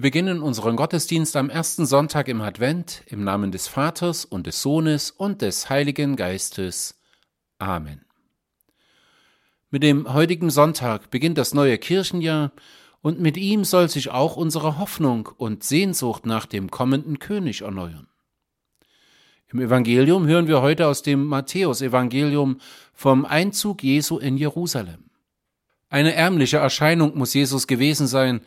Wir beginnen unseren Gottesdienst am ersten Sonntag im Advent im Namen des Vaters und des Sohnes und des Heiligen Geistes. Amen. Mit dem heutigen Sonntag beginnt das neue Kirchenjahr und mit ihm soll sich auch unsere Hoffnung und Sehnsucht nach dem kommenden König erneuern. Im Evangelium hören wir heute aus dem Matthäusevangelium vom Einzug Jesu in Jerusalem. Eine ärmliche Erscheinung muss Jesus gewesen sein,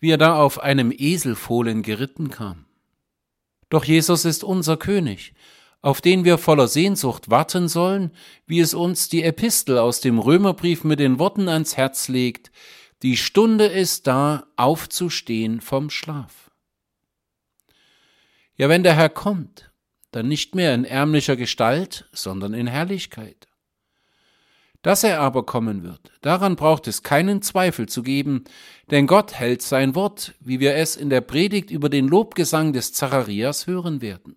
wie er da auf einem Eselfohlen geritten kam. Doch Jesus ist unser König, auf den wir voller Sehnsucht warten sollen, wie es uns die Epistel aus dem Römerbrief mit den Worten ans Herz legt, die Stunde ist da, aufzustehen vom Schlaf. Ja, wenn der Herr kommt, dann nicht mehr in ärmlicher Gestalt, sondern in Herrlichkeit. Dass er aber kommen wird, daran braucht es keinen Zweifel zu geben, denn Gott hält sein Wort, wie wir es in der Predigt über den Lobgesang des Zacharias hören werden.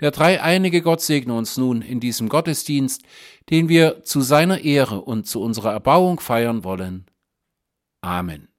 Der dreieinige Gott segne uns nun in diesem Gottesdienst, den wir zu seiner Ehre und zu unserer Erbauung feiern wollen. Amen.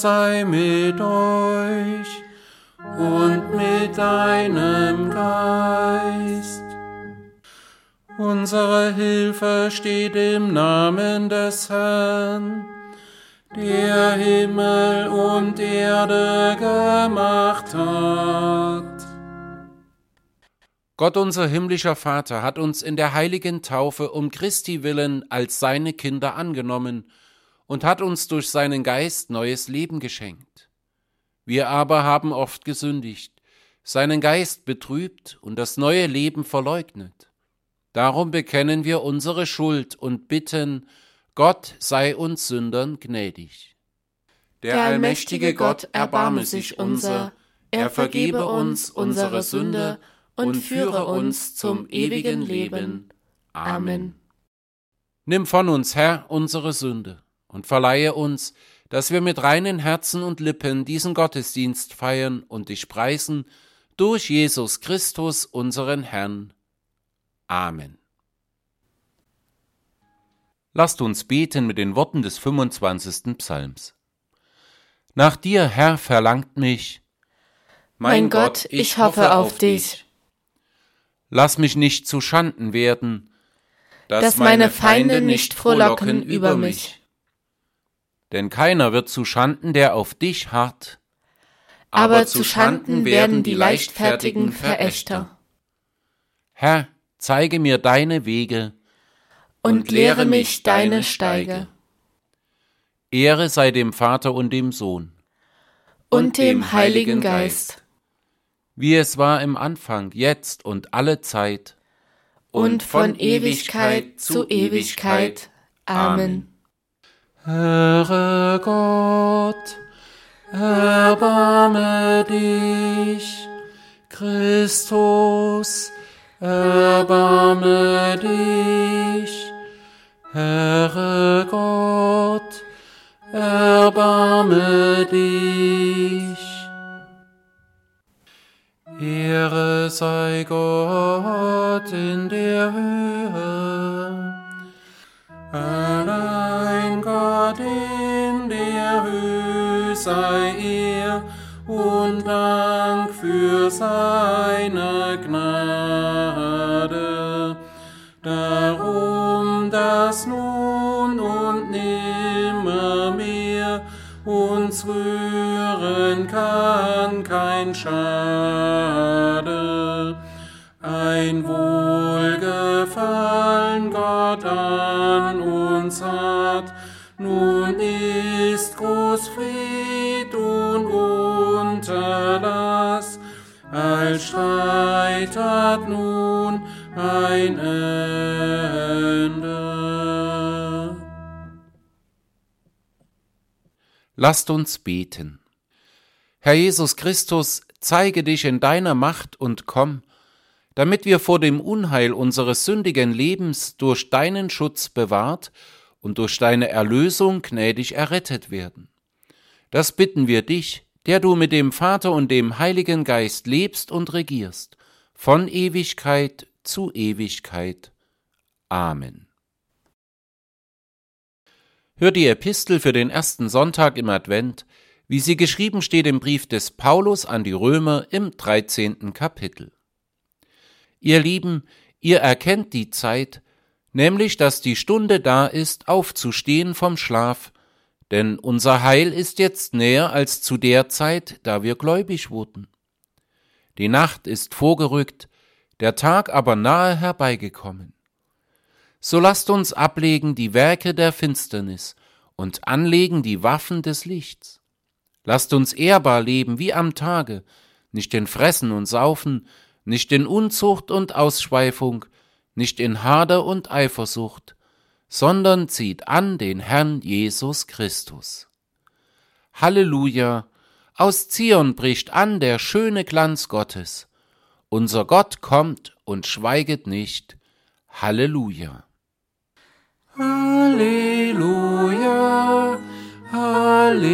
Sei mit euch und mit deinem Geist. Unsere Hilfe steht im Namen des Herrn, der Himmel und Erde gemacht hat. Gott unser himmlischer Vater hat uns in der heiligen Taufe um Christi willen als seine Kinder angenommen und hat uns durch seinen Geist neues Leben geschenkt. Wir aber haben oft gesündigt, seinen Geist betrübt und das neue Leben verleugnet. Darum bekennen wir unsere Schuld und bitten, Gott sei uns Sündern gnädig. Der allmächtige Gott erbarme sich unser, er vergebe uns unsere Sünde und führe uns zum ewigen Leben. Amen. Nimm von uns, Herr, unsere Sünde und verleihe uns, dass wir mit reinen Herzen und Lippen diesen Gottesdienst feiern und dich preisen durch Jesus Christus, unseren Herrn. Amen. Lasst uns beten mit den Worten des 25. Psalms. Nach dir, Herr, verlangt mich, mein Gott, ich hoffe auf dich. Lass mich nicht zu Schanden werden, dass, dass meine Feinde nicht frohlocken über mich denn keiner wird zu Schanden, der auf dich harrt. Aber, aber zu Schanden werden die leichtfertigen Verächter. Herr, zeige mir deine Wege und lehre mich deine Steige. Ehre sei dem Vater und dem Sohn und dem Heiligen Geist, wie es war im Anfang, jetzt und alle Zeit und von Ewigkeit zu Ewigkeit. Amen. Höre Gott, erbarme dich, Christus, erbarme dich, Höre Gott, erbarme dich. Ehre sei Gott in der Höhe sei er und Dank für seine Gnade. Darum, dass nun und nimmermehr uns rühren kann kein Schade. Ein Wohlgefallen Gott an uns hat, nun ist groß Fried Streit hat nun ein Ende. Lasst uns beten. Herr Jesus Christus, zeige dich in deiner Macht und komm, damit wir vor dem Unheil unseres sündigen Lebens durch deinen Schutz bewahrt und durch deine Erlösung gnädig errettet werden. Das bitten wir dich, der du mit dem Vater und dem Heiligen Geist lebst und regierst, von Ewigkeit zu Ewigkeit. Amen. Hör die Epistel für den ersten Sonntag im Advent, wie sie geschrieben steht im Brief des Paulus an die Römer im 13. Kapitel. Ihr Lieben, ihr erkennt die Zeit, nämlich dass die Stunde da ist, aufzustehen vom Schlaf, denn unser Heil ist jetzt näher als zu der Zeit, da wir gläubig wurden. Die Nacht ist vorgerückt, der Tag aber nahe herbeigekommen. So lasst uns ablegen die Werke der Finsternis und anlegen die Waffen des Lichts. Lasst uns ehrbar leben wie am Tage, nicht in Fressen und Saufen, nicht in Unzucht und Ausschweifung, nicht in Hader und Eifersucht, sondern zieht an den Herrn Jesus Christus. Halleluja! Aus Zion bricht an der schöne Glanz Gottes. Unser Gott kommt und schweiget nicht. Halleluja! Halleluja! Halleluja!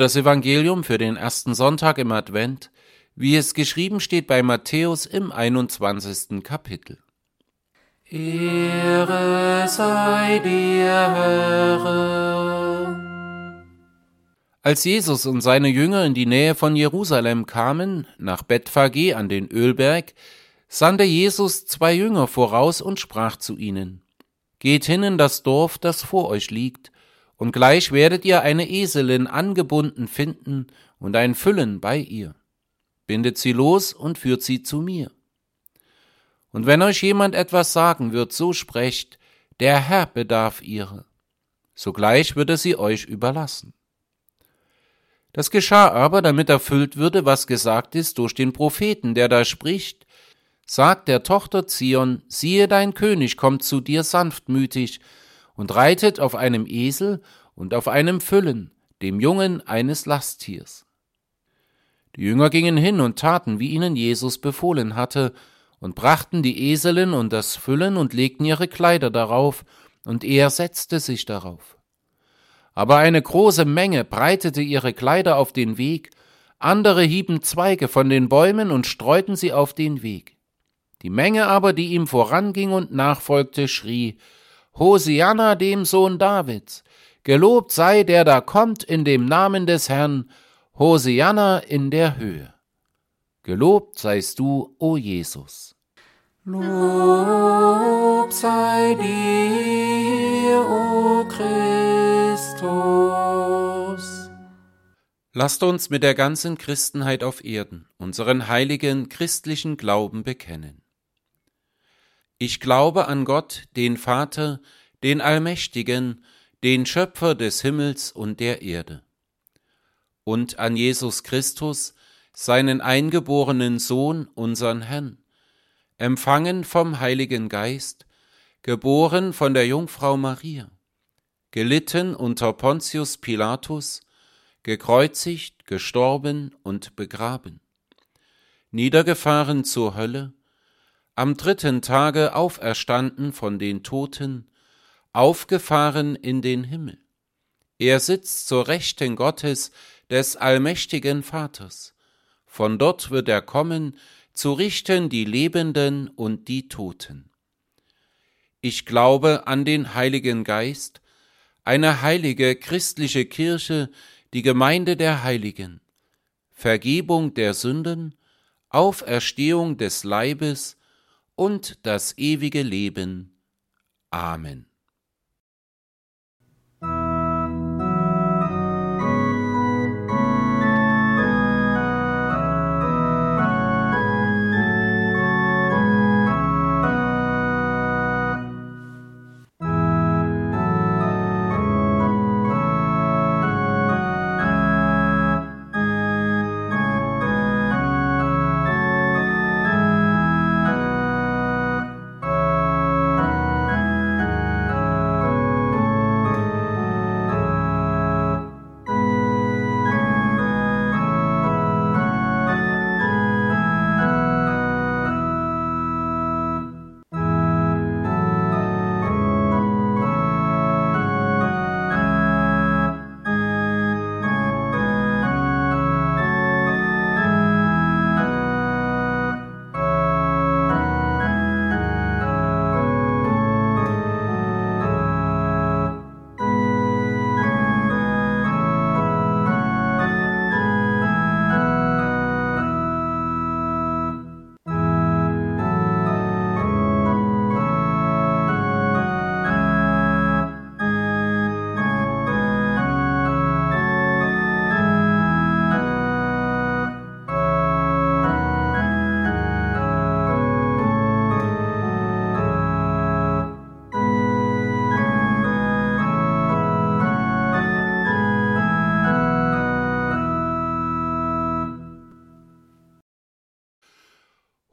Das Evangelium für den ersten Sonntag im Advent, wie es geschrieben steht bei Matthäus im 21. Kapitel. Ehre sei dir, Herr. Als Jesus und seine Jünger in die Nähe von Jerusalem kamen, nach Bethphage an den Ölberg, sandte Jesus zwei Jünger voraus und sprach zu ihnen, Geht hin in das Dorf, das vor euch liegt, und gleich werdet ihr eine Eselin angebunden finden und ein Füllen bei ihr. Bindet sie los und führt sie zu mir. Und wenn euch jemand etwas sagen wird, so sprecht, der Herr bedarf ihrer. Sogleich wird er sie euch überlassen. Das geschah aber, damit erfüllt würde, was gesagt ist durch den Propheten, der da spricht, sagt der Tochter Zion, siehe dein König kommt zu dir sanftmütig und reitet auf einem Esel und auf einem Füllen, dem Jungen eines Lasttiers. Die Jünger gingen hin und taten, wie ihnen Jesus befohlen hatte, und brachten die Eselin und das Füllen und legten ihre Kleider darauf, und er setzte sich darauf. Aber eine große Menge breitete ihre Kleider auf den Weg, andere hieben Zweige von den Bäumen und streuten sie auf den Weg. Die Menge aber, die ihm voranging und nachfolgte, schrie, Hosianna dem Sohn Davids, gelobt sei der da kommt in dem Namen des Herrn, Hosianna in der Höhe. Gelobt seist du, o Jesus. Lob sei dir, o Christus. Lasst uns mit der ganzen Christenheit auf Erden unseren heiligen christlichen Glauben bekennen. Ich glaube an Gott, den Vater, den Allmächtigen, den Schöpfer des Himmels und der Erde, und an Jesus Christus, seinen eingeborenen Sohn, unseren Herrn, empfangen vom Heiligen Geist, geboren von der Jungfrau Maria, gelitten unter Pontius Pilatus, gekreuzigt, gestorben und begraben, niedergefahren zur Hölle, am dritten Tage auferstanden von den Toten, aufgefahren in den Himmel. Er sitzt zur Rechten Gottes des allmächtigen Vaters. Von dort wird er kommen, zu richten die Lebenden und die Toten. Ich glaube an den Heiligen Geist, eine heilige christliche Kirche, die Gemeinde der Heiligen, Vergebung der Sünden, Auferstehung des Leibes und das ewige Leben. Amen.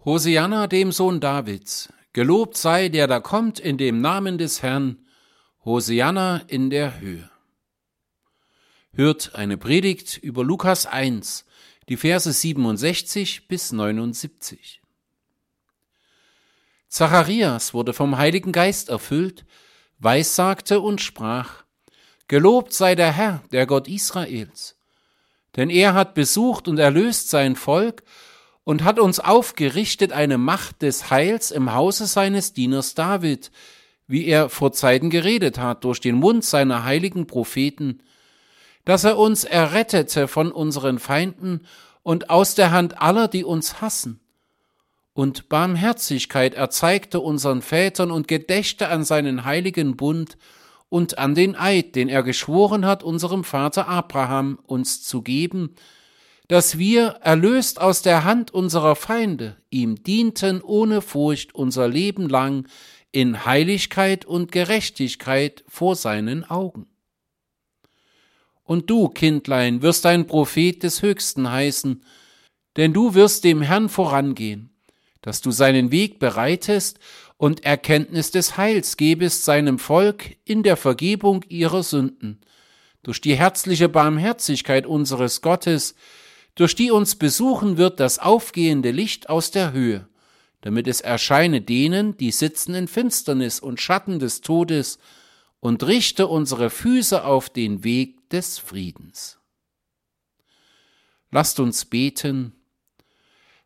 Hosianna dem Sohn Davids, gelobt sei der da kommt in dem Namen des Herrn, Hosianna in der Höhe. Hört eine Predigt über Lukas 1, die Verse 67 bis 79. Zacharias wurde vom Heiligen Geist erfüllt, weissagte und sprach, Gelobt sei der Herr, der Gott Israels, Denn er hat besucht und erlöst sein Volk und hat uns aufgerichtet eine Macht des Heils im Hause seines Dieners David, wie er vor Zeiten geredet hat durch den Mund seiner heiligen Propheten, dass er uns errettete von unseren Feinden und aus der Hand aller, die uns hassen, und Barmherzigkeit erzeigte unseren Vätern und gedächte an seinen heiligen Bund und an den Eid, den er geschworen hat, unserem Vater Abraham uns zu geben, dass wir, erlöst aus der Hand unserer Feinde, ihm dienten ohne Furcht unser Leben lang in Heiligkeit und Gerechtigkeit vor seinen Augen. Und du, Kindlein, wirst ein Prophet des Höchsten heißen, denn du wirst dem Herrn vorangehen, dass du seinen Weg bereitest und Erkenntnis des Heils gebest seinem Volk in der Vergebung ihrer Sünden, durch die herzliche Barmherzigkeit unseres Gottes, durch die uns besuchen wird das aufgehende Licht aus der Höhe, damit es erscheine denen, die sitzen in Finsternis und Schatten des Todes, und richte unsere Füße auf den Weg des Friedens. Lasst uns beten.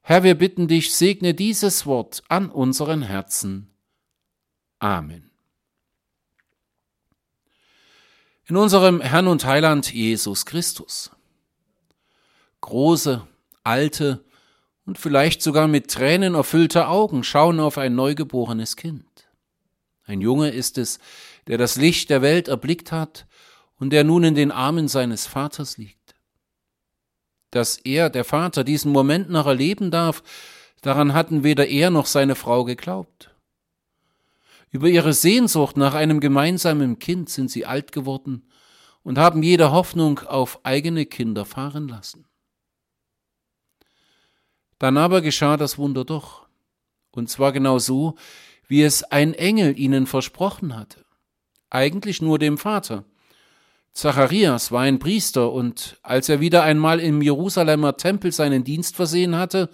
Herr, wir bitten dich, segne dieses Wort an unseren Herzen. Amen. In unserem Herrn und Heiland Jesus Christus Große, alte und vielleicht sogar mit Tränen erfüllte Augen schauen auf ein neugeborenes Kind. Ein Junge ist es, der das Licht der Welt erblickt hat und der nun in den Armen seines Vaters liegt. Dass er, der Vater, diesen Moment noch erleben darf, daran hatten weder er noch seine Frau geglaubt. Über ihre Sehnsucht nach einem gemeinsamen Kind sind sie alt geworden und haben jede Hoffnung auf eigene Kinder fahren lassen. Dann aber geschah das Wunder doch. Und zwar genau so, wie es ein Engel ihnen versprochen hatte. Eigentlich nur dem Vater. Zacharias war ein Priester und als er wieder einmal im Jerusalemer Tempel seinen Dienst versehen hatte,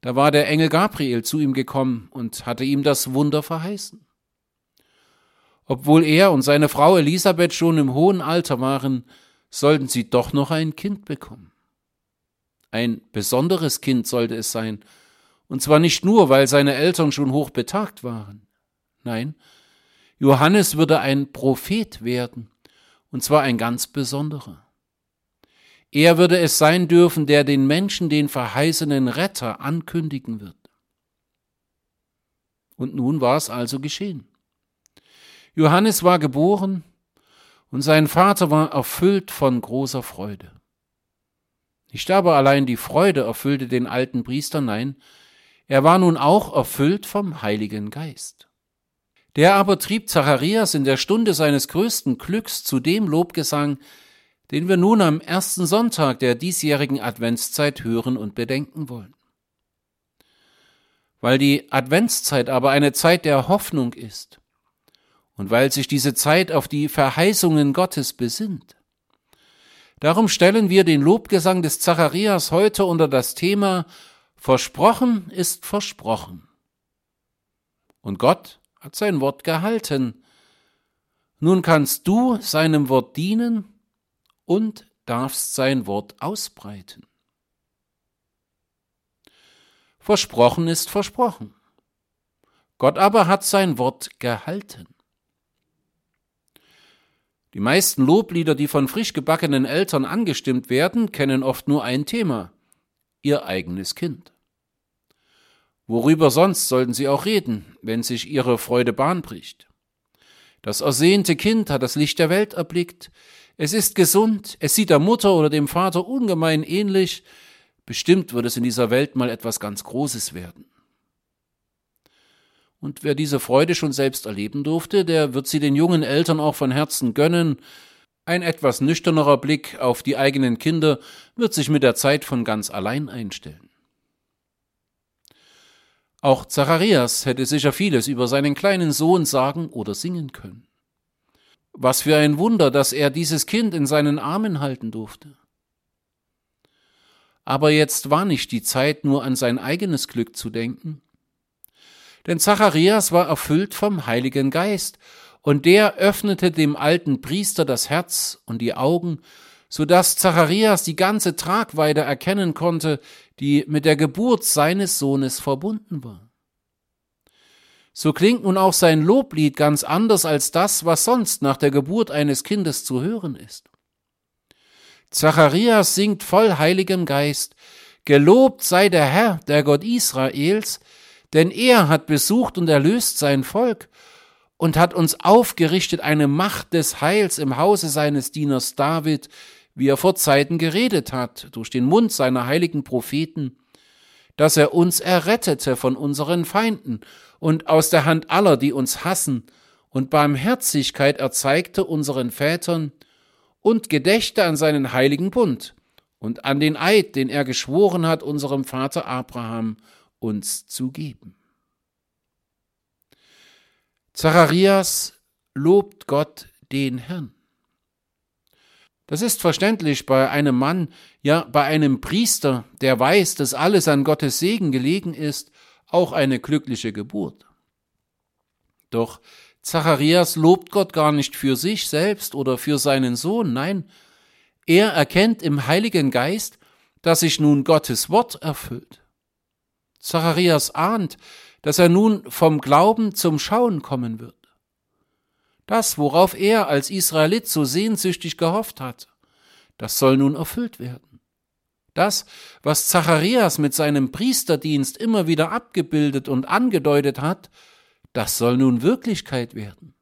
da war der Engel Gabriel zu ihm gekommen und hatte ihm das Wunder verheißen. Obwohl er und seine Frau Elisabeth schon im hohen Alter waren, sollten sie doch noch ein Kind bekommen. Ein besonderes Kind sollte es sein, und zwar nicht nur, weil seine Eltern schon hoch betagt waren. Nein, Johannes würde ein Prophet werden, und zwar ein ganz besonderer. Er würde es sein dürfen, der den Menschen den verheißenen Retter ankündigen wird. Und nun war es also geschehen. Johannes war geboren, und sein Vater war erfüllt von großer Freude. Nicht aber allein die Freude erfüllte den alten Priester, nein, er war nun auch erfüllt vom Heiligen Geist. Der aber trieb Zacharias in der Stunde seines größten Glücks zu dem Lobgesang, den wir nun am ersten Sonntag der diesjährigen Adventszeit hören und bedenken wollen. Weil die Adventszeit aber eine Zeit der Hoffnung ist und weil sich diese Zeit auf die Verheißungen Gottes besinnt, Darum stellen wir den Lobgesang des Zacharias heute unter das Thema Versprochen ist versprochen. Und Gott hat sein Wort gehalten. Nun kannst du seinem Wort dienen und darfst sein Wort ausbreiten. Versprochen ist versprochen. Gott aber hat sein Wort gehalten. Die meisten Loblieder, die von frisch gebackenen Eltern angestimmt werden, kennen oft nur ein Thema ihr eigenes Kind. Worüber sonst sollten sie auch reden, wenn sich ihre Freude Bahn bricht? Das ersehnte Kind hat das Licht der Welt erblickt, es ist gesund, es sieht der Mutter oder dem Vater ungemein ähnlich, bestimmt wird es in dieser Welt mal etwas ganz Großes werden. Und wer diese Freude schon selbst erleben durfte, der wird sie den jungen Eltern auch von Herzen gönnen. Ein etwas nüchternerer Blick auf die eigenen Kinder wird sich mit der Zeit von ganz allein einstellen. Auch Zacharias hätte sicher vieles über seinen kleinen Sohn sagen oder singen können. Was für ein Wunder, dass er dieses Kind in seinen Armen halten durfte. Aber jetzt war nicht die Zeit, nur an sein eigenes Glück zu denken, denn Zacharias war erfüllt vom Heiligen Geist, und der öffnete dem alten Priester das Herz und die Augen, so dass Zacharias die ganze Tragweite erkennen konnte, die mit der Geburt seines Sohnes verbunden war. So klingt nun auch sein Loblied ganz anders als das, was sonst nach der Geburt eines Kindes zu hören ist. Zacharias singt voll heiligem Geist, Gelobt sei der Herr, der Gott Israels, denn er hat besucht und erlöst sein Volk und hat uns aufgerichtet eine Macht des Heils im Hause seines Dieners David, wie er vor Zeiten geredet hat, durch den Mund seiner heiligen Propheten, dass er uns errettete von unseren Feinden und aus der Hand aller, die uns hassen, und Barmherzigkeit erzeigte unseren Vätern und gedächte an seinen heiligen Bund und an den Eid, den er geschworen hat, unserem Vater Abraham uns zu geben. Zacharias lobt Gott den Herrn. Das ist verständlich bei einem Mann, ja bei einem Priester, der weiß, dass alles an Gottes Segen gelegen ist, auch eine glückliche Geburt. Doch Zacharias lobt Gott gar nicht für sich selbst oder für seinen Sohn, nein, er erkennt im Heiligen Geist, dass sich nun Gottes Wort erfüllt. Zacharias ahnt, dass er nun vom Glauben zum Schauen kommen wird. Das, worauf er als Israelit so sehnsüchtig gehofft hat, das soll nun erfüllt werden. Das, was Zacharias mit seinem Priesterdienst immer wieder abgebildet und angedeutet hat, das soll nun Wirklichkeit werden.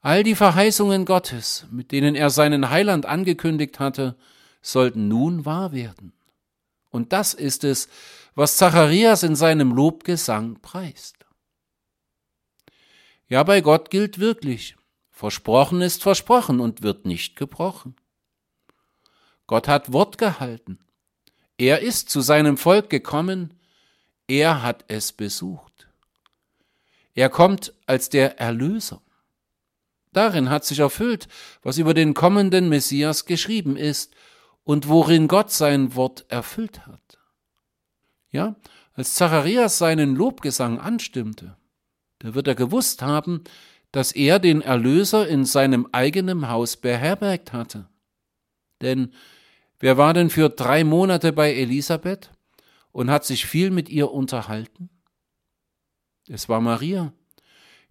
All die Verheißungen Gottes, mit denen er seinen Heiland angekündigt hatte, sollten nun wahr werden. Und das ist es, was Zacharias in seinem Lobgesang preist. Ja, bei Gott gilt wirklich, versprochen ist versprochen und wird nicht gebrochen. Gott hat Wort gehalten. Er ist zu seinem Volk gekommen, er hat es besucht. Er kommt als der Erlöser. Darin hat sich erfüllt, was über den kommenden Messias geschrieben ist und worin Gott sein Wort erfüllt hat. Ja, als Zacharias seinen Lobgesang anstimmte, da wird er gewusst haben, dass er den Erlöser in seinem eigenen Haus beherbergt hatte. Denn wer war denn für drei Monate bei Elisabeth und hat sich viel mit ihr unterhalten? Es war Maria,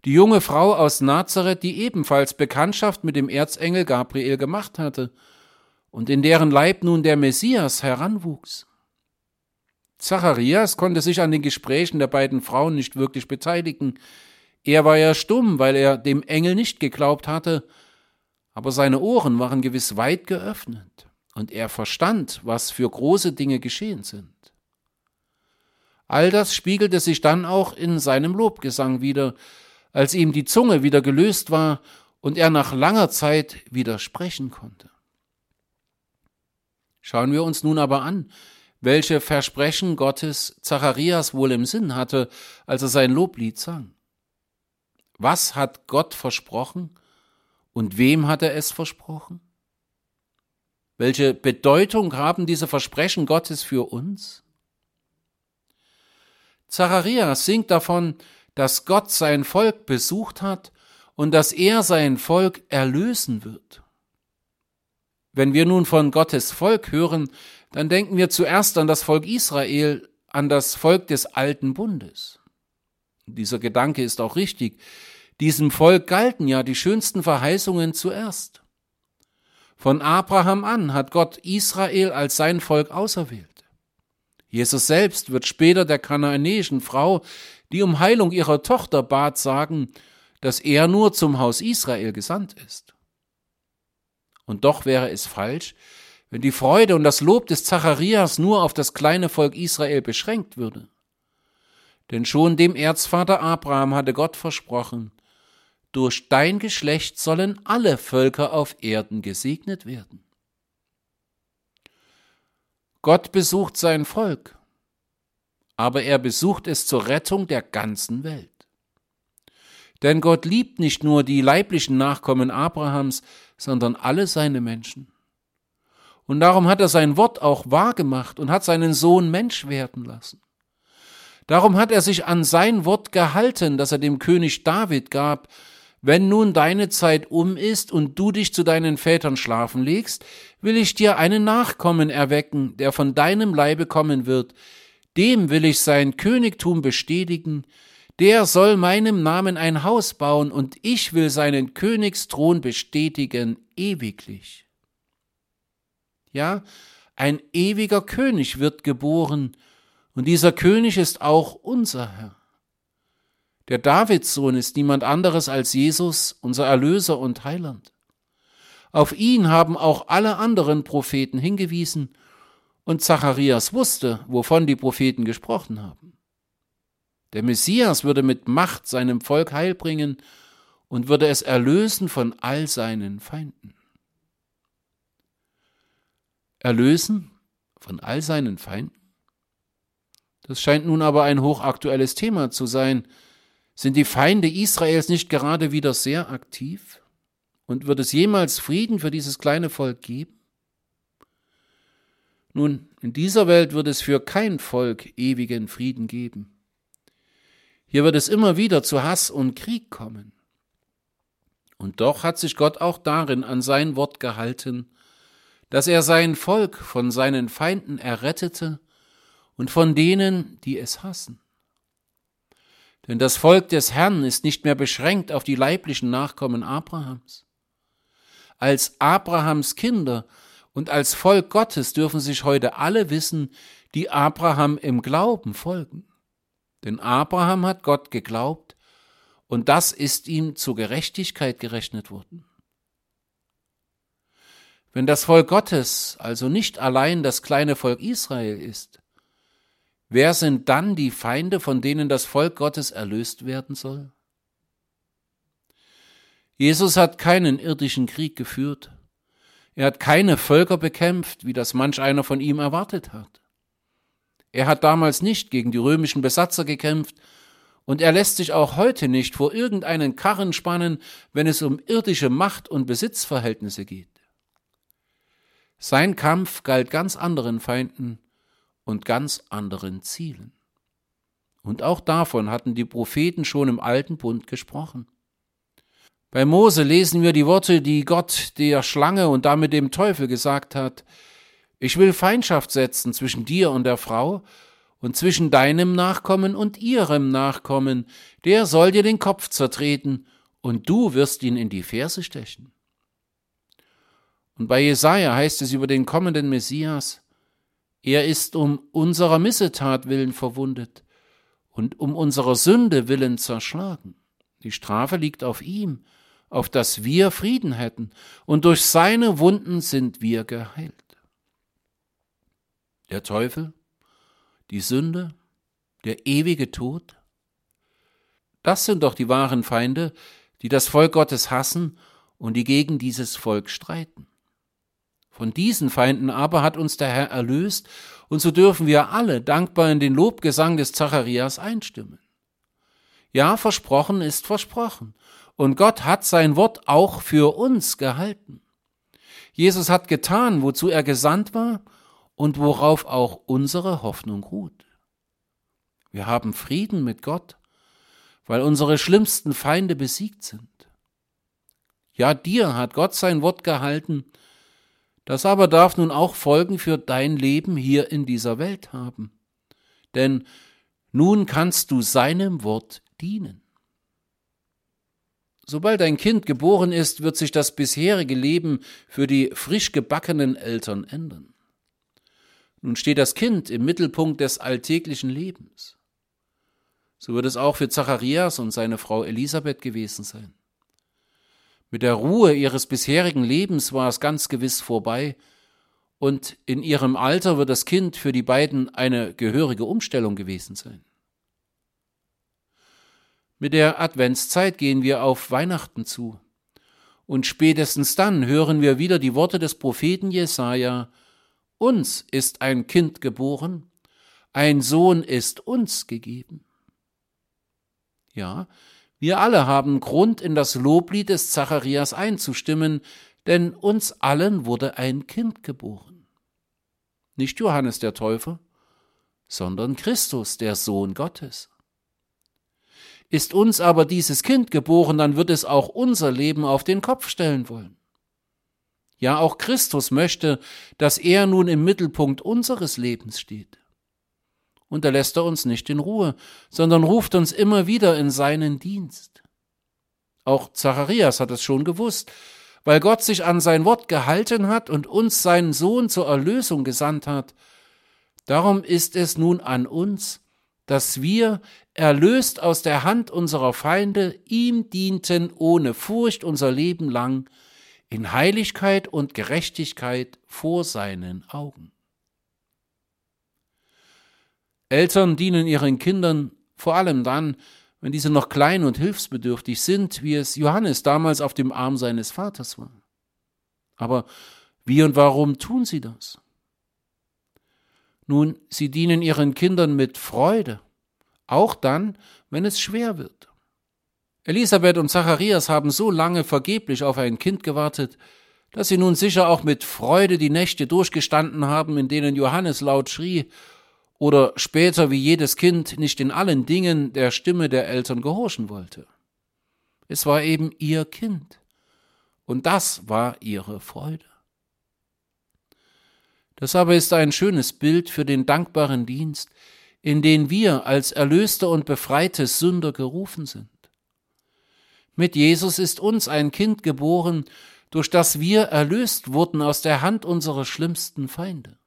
die junge Frau aus Nazareth, die ebenfalls Bekanntschaft mit dem Erzengel Gabriel gemacht hatte und in deren Leib nun der Messias heranwuchs. Zacharias konnte sich an den Gesprächen der beiden Frauen nicht wirklich beteiligen. Er war ja stumm, weil er dem Engel nicht geglaubt hatte, aber seine Ohren waren gewiss weit geöffnet, und er verstand, was für große Dinge geschehen sind. All das spiegelte sich dann auch in seinem Lobgesang wieder, als ihm die Zunge wieder gelöst war und er nach langer Zeit wieder sprechen konnte. Schauen wir uns nun aber an, welche Versprechen Gottes Zacharias wohl im Sinn hatte, als er sein Loblied sang. Was hat Gott versprochen und wem hat er es versprochen? Welche Bedeutung haben diese Versprechen Gottes für uns? Zacharias singt davon, dass Gott sein Volk besucht hat und dass er sein Volk erlösen wird. Wenn wir nun von Gottes Volk hören, dann denken wir zuerst an das Volk Israel, an das Volk des alten Bundes. Dieser Gedanke ist auch richtig. Diesem Volk galten ja die schönsten Verheißungen zuerst. Von Abraham an hat Gott Israel als sein Volk auserwählt. Jesus selbst wird später der kanaanäischen Frau, die um Heilung ihrer Tochter bat, sagen, dass er nur zum Haus Israel gesandt ist. Und doch wäre es falsch, wenn die Freude und das Lob des Zacharias nur auf das kleine Volk Israel beschränkt würde. Denn schon dem Erzvater Abraham hatte Gott versprochen, durch dein Geschlecht sollen alle Völker auf Erden gesegnet werden. Gott besucht sein Volk, aber er besucht es zur Rettung der ganzen Welt. Denn Gott liebt nicht nur die leiblichen Nachkommen Abrahams, sondern alle seine Menschen. Und darum hat er sein Wort auch wahr gemacht und hat seinen Sohn Mensch werden lassen. Darum hat er sich an sein Wort gehalten, das er dem König David gab, wenn nun deine Zeit um ist und du dich zu deinen Vätern schlafen legst, will ich dir einen Nachkommen erwecken, der von deinem Leibe kommen wird, dem will ich sein Königtum bestätigen, der soll meinem Namen ein Haus bauen, und ich will seinen Königsthron bestätigen ewiglich. Ja, ein ewiger König wird geboren, und dieser König ist auch unser Herr. Der Davidssohn ist niemand anderes als Jesus, unser Erlöser und Heiland. Auf ihn haben auch alle anderen Propheten hingewiesen, und Zacharias wusste, wovon die Propheten gesprochen haben. Der Messias würde mit Macht seinem Volk Heil bringen und würde es erlösen von all seinen Feinden. Erlösen von all seinen Feinden? Das scheint nun aber ein hochaktuelles Thema zu sein. Sind die Feinde Israels nicht gerade wieder sehr aktiv? Und wird es jemals Frieden für dieses kleine Volk geben? Nun, in dieser Welt wird es für kein Volk ewigen Frieden geben. Hier wird es immer wieder zu Hass und Krieg kommen. Und doch hat sich Gott auch darin an sein Wort gehalten, dass er sein Volk von seinen Feinden errettete und von denen, die es hassen. Denn das Volk des Herrn ist nicht mehr beschränkt auf die leiblichen Nachkommen Abrahams. Als Abrahams Kinder und als Volk Gottes dürfen sich heute alle wissen, die Abraham im Glauben folgen. Denn Abraham hat Gott geglaubt und das ist ihm zur Gerechtigkeit gerechnet worden. Wenn das Volk Gottes also nicht allein das kleine Volk Israel ist, wer sind dann die Feinde, von denen das Volk Gottes erlöst werden soll? Jesus hat keinen irdischen Krieg geführt. Er hat keine Völker bekämpft, wie das manch einer von ihm erwartet hat. Er hat damals nicht gegen die römischen Besatzer gekämpft, und er lässt sich auch heute nicht vor irgendeinen Karren spannen, wenn es um irdische Macht und Besitzverhältnisse geht. Sein Kampf galt ganz anderen Feinden und ganz anderen Zielen. Und auch davon hatten die Propheten schon im alten Bund gesprochen. Bei Mose lesen wir die Worte, die Gott der Schlange und damit dem Teufel gesagt hat. Ich will Feindschaft setzen zwischen dir und der Frau und zwischen deinem Nachkommen und ihrem Nachkommen. Der soll dir den Kopf zertreten und du wirst ihn in die Ferse stechen. Und bei Jesaja heißt es über den kommenden Messias, er ist um unserer Missetat willen verwundet und um unserer Sünde willen zerschlagen. Die Strafe liegt auf ihm, auf dass wir Frieden hätten, und durch seine Wunden sind wir geheilt. Der Teufel, die Sünde, der ewige Tod, das sind doch die wahren Feinde, die das Volk Gottes hassen und die gegen dieses Volk streiten. Von diesen Feinden aber hat uns der Herr erlöst, und so dürfen wir alle dankbar in den Lobgesang des Zacharias einstimmen. Ja, versprochen ist versprochen, und Gott hat sein Wort auch für uns gehalten. Jesus hat getan, wozu er gesandt war und worauf auch unsere Hoffnung ruht. Wir haben Frieden mit Gott, weil unsere schlimmsten Feinde besiegt sind. Ja, dir hat Gott sein Wort gehalten, das aber darf nun auch Folgen für dein Leben hier in dieser Welt haben. Denn nun kannst du seinem Wort dienen. Sobald ein Kind geboren ist, wird sich das bisherige Leben für die frisch gebackenen Eltern ändern. Nun steht das Kind im Mittelpunkt des alltäglichen Lebens. So wird es auch für Zacharias und seine Frau Elisabeth gewesen sein. Mit der Ruhe ihres bisherigen Lebens war es ganz gewiss vorbei, und in ihrem Alter wird das Kind für die beiden eine gehörige Umstellung gewesen sein. Mit der Adventszeit gehen wir auf Weihnachten zu. Und spätestens dann hören wir wieder die Worte des Propheten Jesaja: Uns ist ein Kind geboren, ein Sohn ist uns gegeben. Ja, wir alle haben Grund, in das Loblied des Zacharias einzustimmen, denn uns allen wurde ein Kind geboren. Nicht Johannes der Täufer, sondern Christus, der Sohn Gottes. Ist uns aber dieses Kind geboren, dann wird es auch unser Leben auf den Kopf stellen wollen. Ja, auch Christus möchte, dass er nun im Mittelpunkt unseres Lebens steht. Und da lässt er uns nicht in Ruhe, sondern ruft uns immer wieder in seinen Dienst. Auch Zacharias hat es schon gewusst, weil Gott sich an sein Wort gehalten hat und uns seinen Sohn zur Erlösung gesandt hat. Darum ist es nun an uns, dass wir, erlöst aus der Hand unserer Feinde, ihm dienten ohne Furcht unser Leben lang, in Heiligkeit und Gerechtigkeit vor seinen Augen. Eltern dienen ihren Kindern vor allem dann, wenn diese noch klein und hilfsbedürftig sind, wie es Johannes damals auf dem Arm seines Vaters war. Aber wie und warum tun sie das? Nun, sie dienen ihren Kindern mit Freude, auch dann, wenn es schwer wird. Elisabeth und Zacharias haben so lange vergeblich auf ein Kind gewartet, dass sie nun sicher auch mit Freude die Nächte durchgestanden haben, in denen Johannes laut schrie oder später wie jedes Kind nicht in allen Dingen der Stimme der Eltern gehorchen wollte. Es war eben ihr Kind, und das war ihre Freude. Das aber ist ein schönes Bild für den dankbaren Dienst, in den wir als erlöste und befreite Sünder gerufen sind. Mit Jesus ist uns ein Kind geboren, durch das wir erlöst wurden aus der Hand unserer schlimmsten Feinde.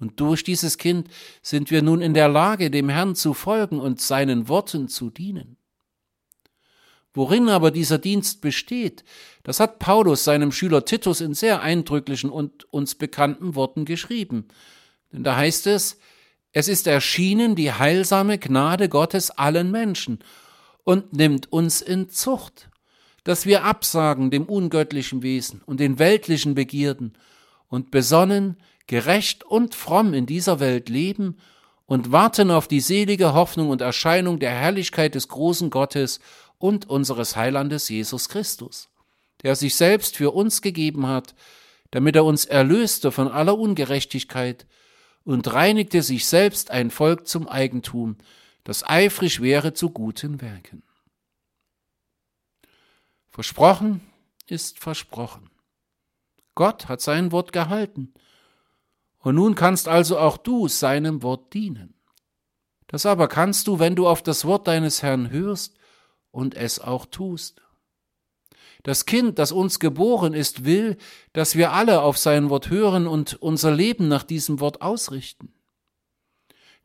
Und durch dieses Kind sind wir nun in der Lage, dem Herrn zu folgen und seinen Worten zu dienen. Worin aber dieser Dienst besteht, das hat Paulus seinem Schüler Titus in sehr eindrücklichen und uns bekannten Worten geschrieben. Denn da heißt es, es ist erschienen die heilsame Gnade Gottes allen Menschen und nimmt uns in Zucht, dass wir absagen dem ungöttlichen Wesen und den weltlichen Begierden und besonnen gerecht und fromm in dieser Welt leben und warten auf die selige Hoffnung und Erscheinung der Herrlichkeit des großen Gottes und unseres Heilandes Jesus Christus, der sich selbst für uns gegeben hat, damit er uns erlöste von aller Ungerechtigkeit und reinigte sich selbst ein Volk zum Eigentum, das eifrig wäre zu guten Werken. Versprochen ist versprochen. Gott hat sein Wort gehalten, und nun kannst also auch du seinem Wort dienen. Das aber kannst du, wenn du auf das Wort deines Herrn hörst und es auch tust. Das Kind, das uns geboren ist, will, dass wir alle auf sein Wort hören und unser Leben nach diesem Wort ausrichten.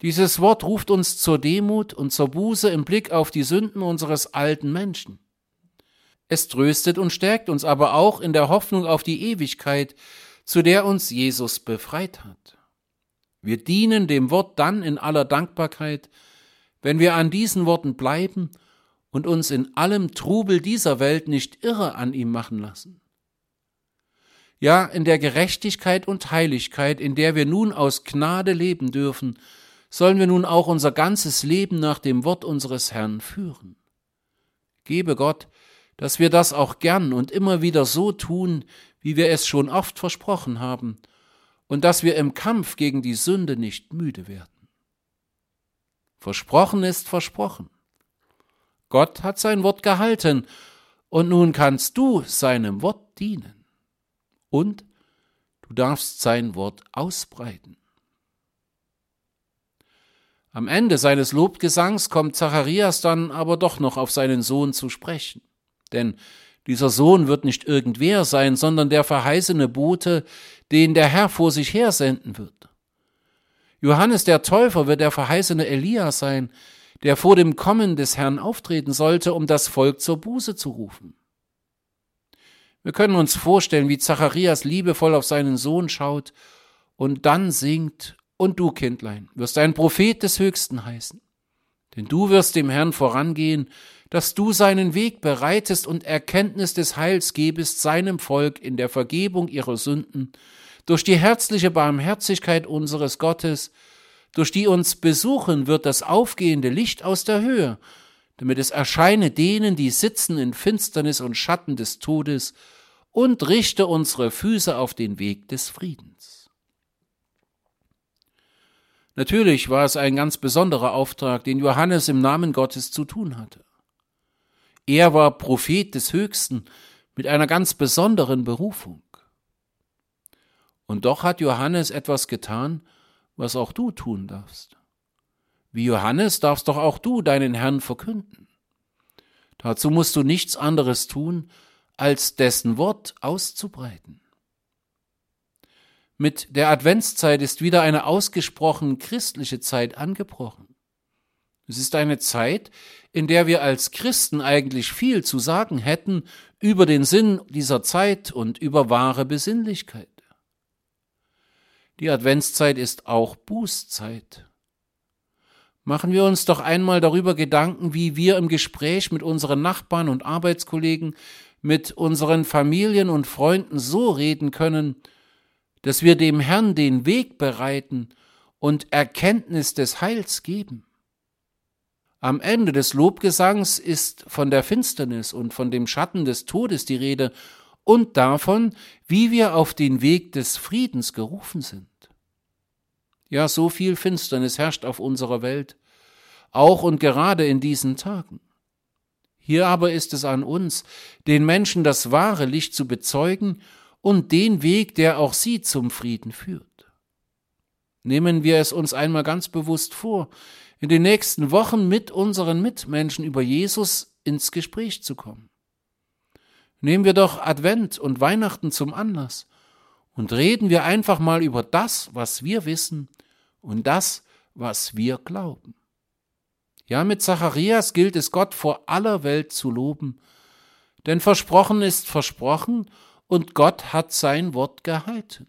Dieses Wort ruft uns zur Demut und zur Buße im Blick auf die Sünden unseres alten Menschen. Es tröstet und stärkt uns aber auch in der Hoffnung auf die Ewigkeit, zu der uns Jesus befreit hat. Wir dienen dem Wort dann in aller Dankbarkeit, wenn wir an diesen Worten bleiben und uns in allem Trubel dieser Welt nicht irre an ihm machen lassen. Ja, in der Gerechtigkeit und Heiligkeit, in der wir nun aus Gnade leben dürfen, sollen wir nun auch unser ganzes Leben nach dem Wort unseres Herrn führen. Gebe Gott, dass wir das auch gern und immer wieder so tun, wie wir es schon oft versprochen haben, und dass wir im Kampf gegen die Sünde nicht müde werden. Versprochen ist versprochen. Gott hat sein Wort gehalten, und nun kannst du seinem Wort dienen. Und du darfst sein Wort ausbreiten. Am Ende seines Lobgesangs kommt Zacharias dann aber doch noch auf seinen Sohn zu sprechen. Denn dieser Sohn wird nicht irgendwer sein, sondern der verheißene Bote, den der Herr vor sich her senden wird. Johannes der Täufer wird der verheißene Elia sein, der vor dem Kommen des Herrn auftreten sollte, um das Volk zur Buße zu rufen. Wir können uns vorstellen, wie Zacharias liebevoll auf seinen Sohn schaut und dann singt, und du, Kindlein, wirst ein Prophet des Höchsten heißen. Denn du wirst dem Herrn vorangehen dass du seinen Weg bereitest und Erkenntnis des Heils gebest seinem Volk in der Vergebung ihrer Sünden, durch die herzliche Barmherzigkeit unseres Gottes, durch die uns besuchen wird das aufgehende Licht aus der Höhe, damit es erscheine denen, die sitzen in Finsternis und Schatten des Todes, und richte unsere Füße auf den Weg des Friedens. Natürlich war es ein ganz besonderer Auftrag, den Johannes im Namen Gottes zu tun hatte. Er war Prophet des Höchsten mit einer ganz besonderen Berufung. Und doch hat Johannes etwas getan, was auch du tun darfst. Wie Johannes darfst doch auch du deinen Herrn verkünden. Dazu musst du nichts anderes tun, als dessen Wort auszubreiten. Mit der Adventszeit ist wieder eine ausgesprochen christliche Zeit angebrochen. Es ist eine Zeit, in der wir als Christen eigentlich viel zu sagen hätten über den Sinn dieser Zeit und über wahre Besinnlichkeit. Die Adventszeit ist auch Bußzeit. Machen wir uns doch einmal darüber Gedanken, wie wir im Gespräch mit unseren Nachbarn und Arbeitskollegen, mit unseren Familien und Freunden so reden können, dass wir dem Herrn den Weg bereiten und Erkenntnis des Heils geben. Am Ende des Lobgesangs ist von der Finsternis und von dem Schatten des Todes die Rede und davon, wie wir auf den Weg des Friedens gerufen sind. Ja, so viel Finsternis herrscht auf unserer Welt, auch und gerade in diesen Tagen. Hier aber ist es an uns, den Menschen das wahre Licht zu bezeugen und den Weg, der auch sie zum Frieden führt. Nehmen wir es uns einmal ganz bewusst vor, in den nächsten Wochen mit unseren Mitmenschen über Jesus ins Gespräch zu kommen. Nehmen wir doch Advent und Weihnachten zum Anlass und reden wir einfach mal über das, was wir wissen und das, was wir glauben. Ja, mit Zacharias gilt es Gott vor aller Welt zu loben, denn versprochen ist versprochen und Gott hat sein Wort gehalten.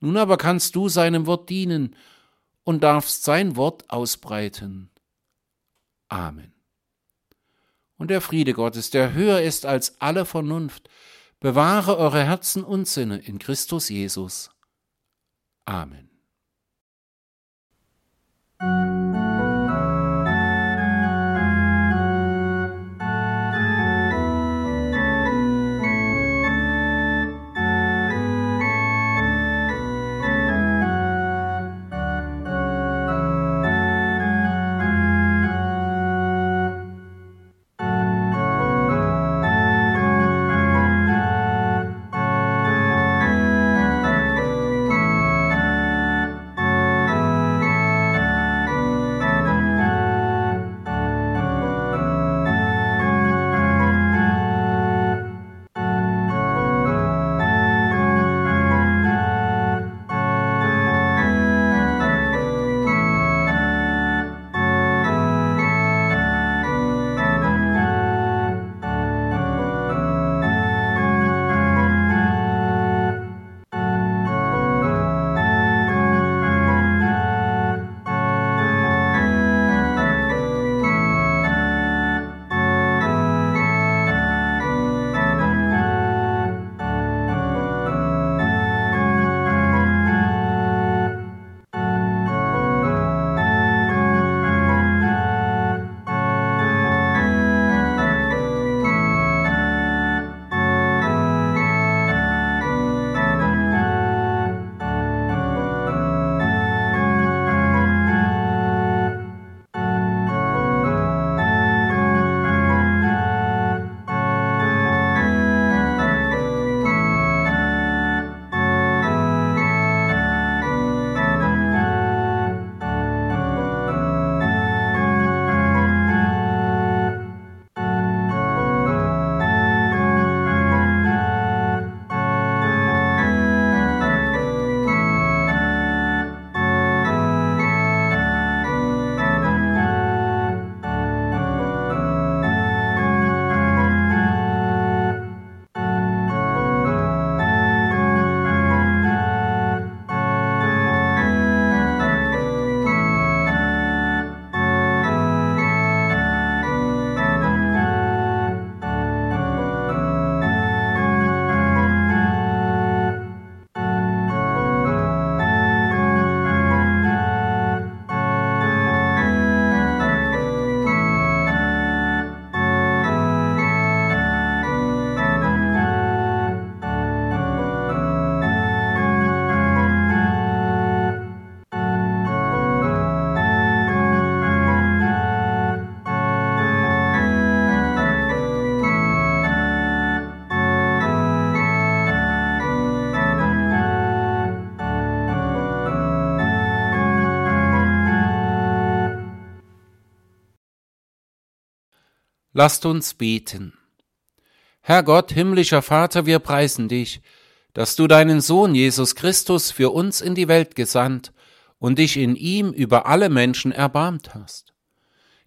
Nun aber kannst du seinem Wort dienen und darfst sein Wort ausbreiten. Amen. Und der Friede Gottes, der höher ist als alle Vernunft, bewahre eure Herzen und Sinne in Christus Jesus. Amen. Lasst uns beten. Herr Gott, himmlischer Vater, wir preisen dich, dass du deinen Sohn Jesus Christus für uns in die Welt gesandt und dich in ihm über alle Menschen erbarmt hast.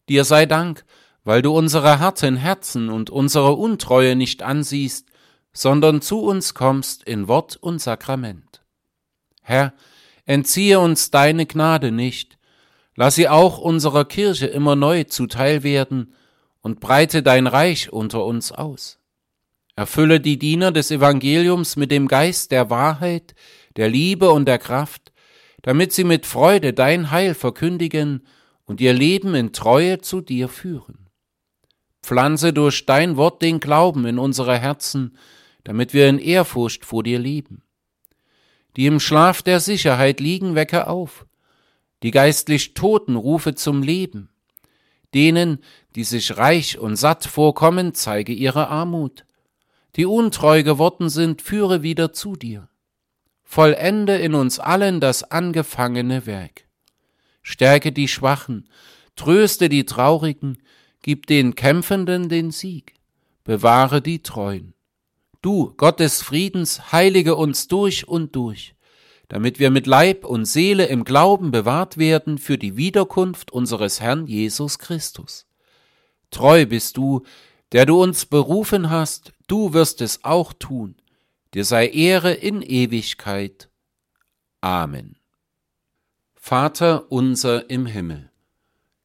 Dir sei Dank, weil du unsere harten Herzen und unsere Untreue nicht ansiehst, sondern zu uns kommst in Wort und Sakrament. Herr, entziehe uns deine Gnade nicht, lass sie auch unserer Kirche immer neu zuteil werden, und breite dein Reich unter uns aus. Erfülle die Diener des Evangeliums mit dem Geist der Wahrheit, der Liebe und der Kraft, damit sie mit Freude dein Heil verkündigen und ihr Leben in Treue zu dir führen. Pflanze durch dein Wort den Glauben in unsere Herzen, damit wir in Ehrfurcht vor dir leben. Die im Schlaf der Sicherheit liegen, wecke auf. Die geistlich Toten rufe zum Leben. Denen, die sich reich und satt vorkommen, zeige ihre Armut. Die untreu geworden sind, führe wieder zu dir. Vollende in uns allen das angefangene Werk. Stärke die Schwachen, tröste die Traurigen, gib den Kämpfenden den Sieg, bewahre die Treuen. Du, Gott des Friedens, heilige uns durch und durch damit wir mit Leib und Seele im Glauben bewahrt werden für die Wiederkunft unseres Herrn Jesus Christus. Treu bist du, der du uns berufen hast, du wirst es auch tun. Dir sei Ehre in Ewigkeit. Amen. Vater unser im Himmel,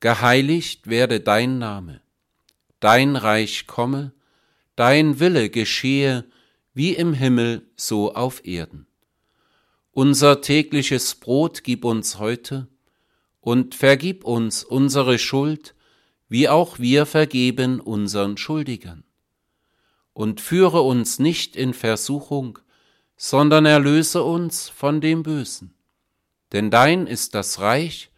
geheiligt werde dein Name, dein Reich komme, dein Wille geschehe, wie im Himmel so auf Erden. Unser tägliches Brot gib uns heute und vergib uns unsere Schuld, wie auch wir vergeben unseren Schuldigern. Und führe uns nicht in Versuchung, sondern erlöse uns von dem Bösen. Denn dein ist das Reich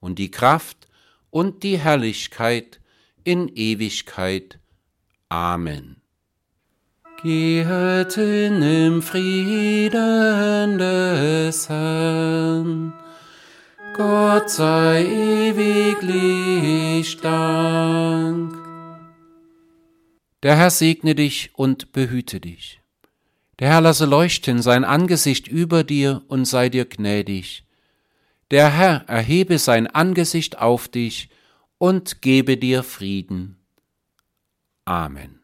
und die Kraft und die Herrlichkeit in Ewigkeit. Amen. Gehet in im Frieden des Herrn. Gott sei ewiglich Dank. Der Herr segne dich und behüte dich. Der Herr lasse leuchten sein Angesicht über dir und sei dir gnädig. Der Herr erhebe sein Angesicht auf dich und gebe dir Frieden. Amen.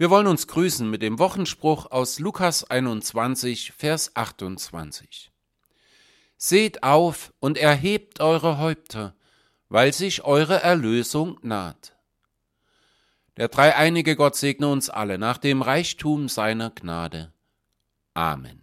Wir wollen uns grüßen mit dem Wochenspruch aus Lukas 21, Vers 28. Seht auf und erhebt eure Häupter, weil sich eure Erlösung naht. Der dreieinige Gott segne uns alle nach dem Reichtum seiner Gnade. Amen.